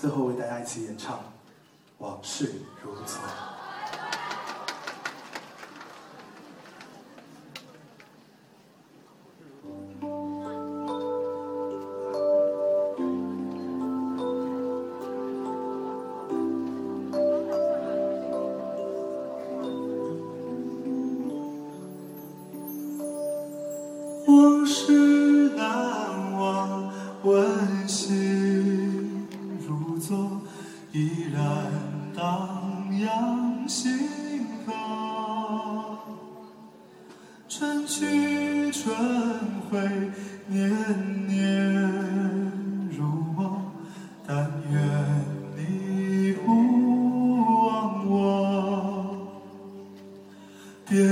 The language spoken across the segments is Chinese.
最后为大家一起演唱往事如昨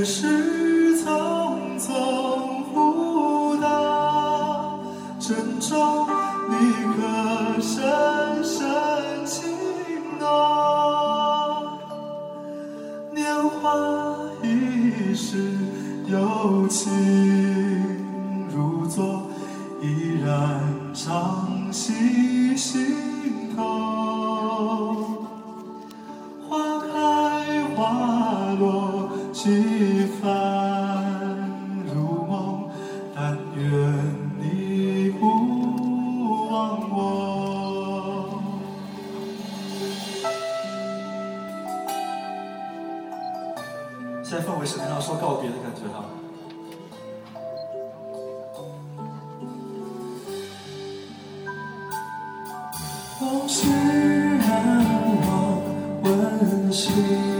是匆匆赴道，珍重你可深深情浓。年华易逝，有情如昨，依然长新。总是让我温馨。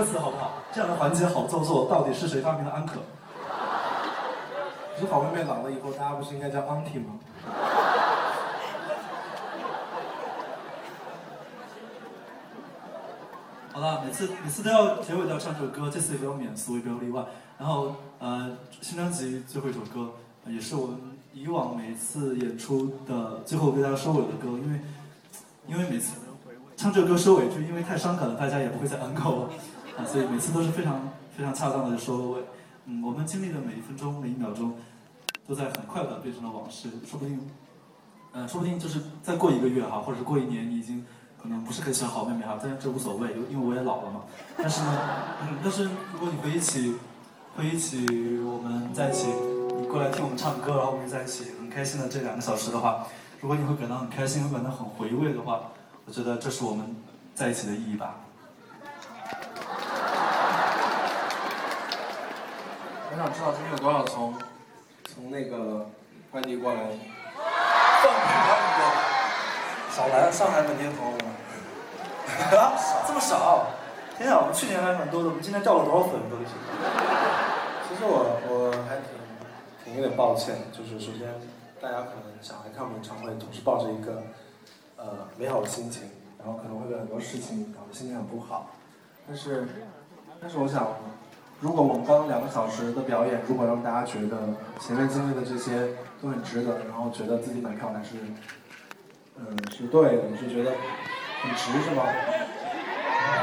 歌词好不好？这样的环节好做作。到底是谁发明的安可？可是好妹妹老了以后，大家不是应该叫 auntie 吗？好了，每次每次都要结尾都要唱这首歌，这次也不要免俗，也不要例外。然后呃，新专辑最后一首歌，也是我们以往每次演出的最后为大家收尾的歌，因为因为每次唱这首歌收尾，就因为太伤感了，大家也不会再 encore 了所以每次都是非常非常恰当的收尾。嗯，我们经历的每一分钟、每一秒钟，都在很快的变成了往事，说不定，嗯，说不定就是再过一个月哈，或者是过一年，你已经。可能不是很喜欢好妹妹哈，但是这无所谓，因为我也老了嘛。但是呢，嗯，但是如果你回忆起，回忆起我们在一起，你过来听我们唱歌，然后我们在一起很开心的这两个小时的话，如果你会感到很开心，会感到很回味的话，我觉得这是我们在一起的意义吧。想知道今天有多少从从那个外地过来的放屁的。少来上海本地的朋友们，啊，这么少？天啊，我们去年还蛮多的，我们今天掉了多少粉？到底是？其实我我还挺挺有点抱歉，就是首先大家可能想来看我们演唱会，总是抱着一个呃美好的心情，然后可能会被很多事情搞得心情很不好。但是但是我想，如果我们刚刚两个小时的表演，如果让大家觉得前面经历的这些都很值得，然后觉得自己买票还是。嗯，是对的，你是觉得很值是吗？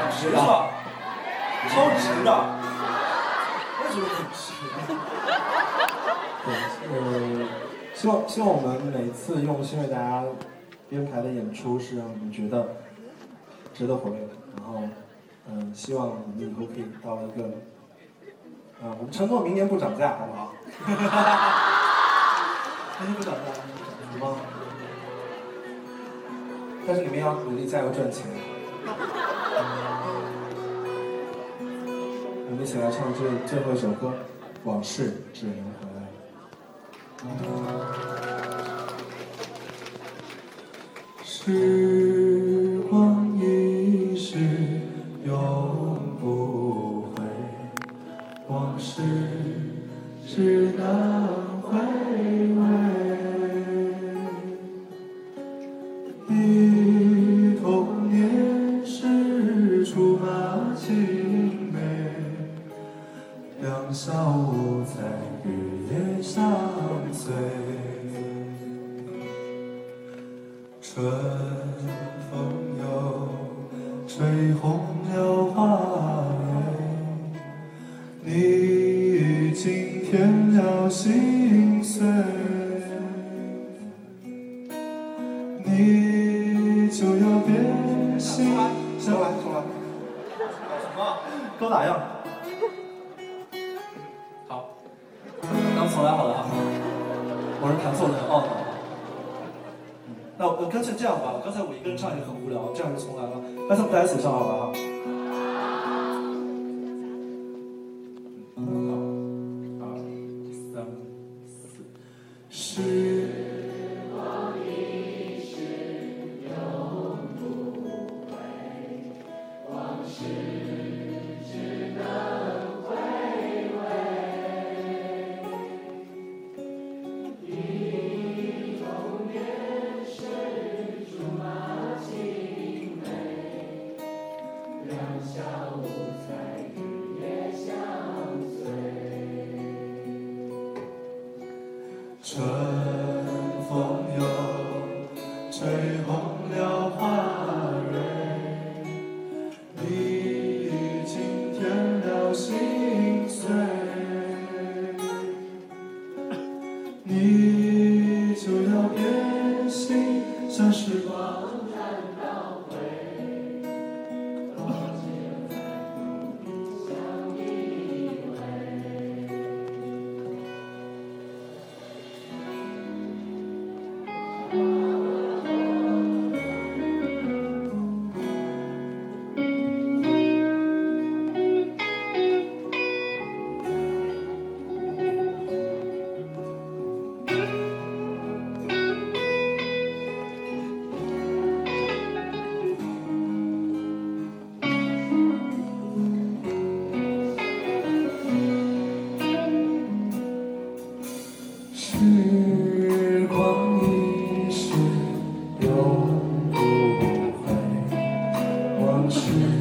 很值是吧？超值的，为什么很值？对，呃，希望希望我们每次用心为大家编排的演出是让你们觉得值得回味的，然后，嗯，希望我们以后可以到一个，啊，我们承诺明年不涨价，好不好？明年不涨价，好吗？但是你们要努力加油赚钱。我们一起来唱最最后一首歌，《往事只能回来》。时往事只添了心碎，你就要变心。重来，重来，什么？都哪样？重来好了啊，我是弹错了很懊恼。那我干脆这样吧，刚才我一个人唱也很无聊，这样就重来了。那咱们大家一起唱好了哈。Mm. you.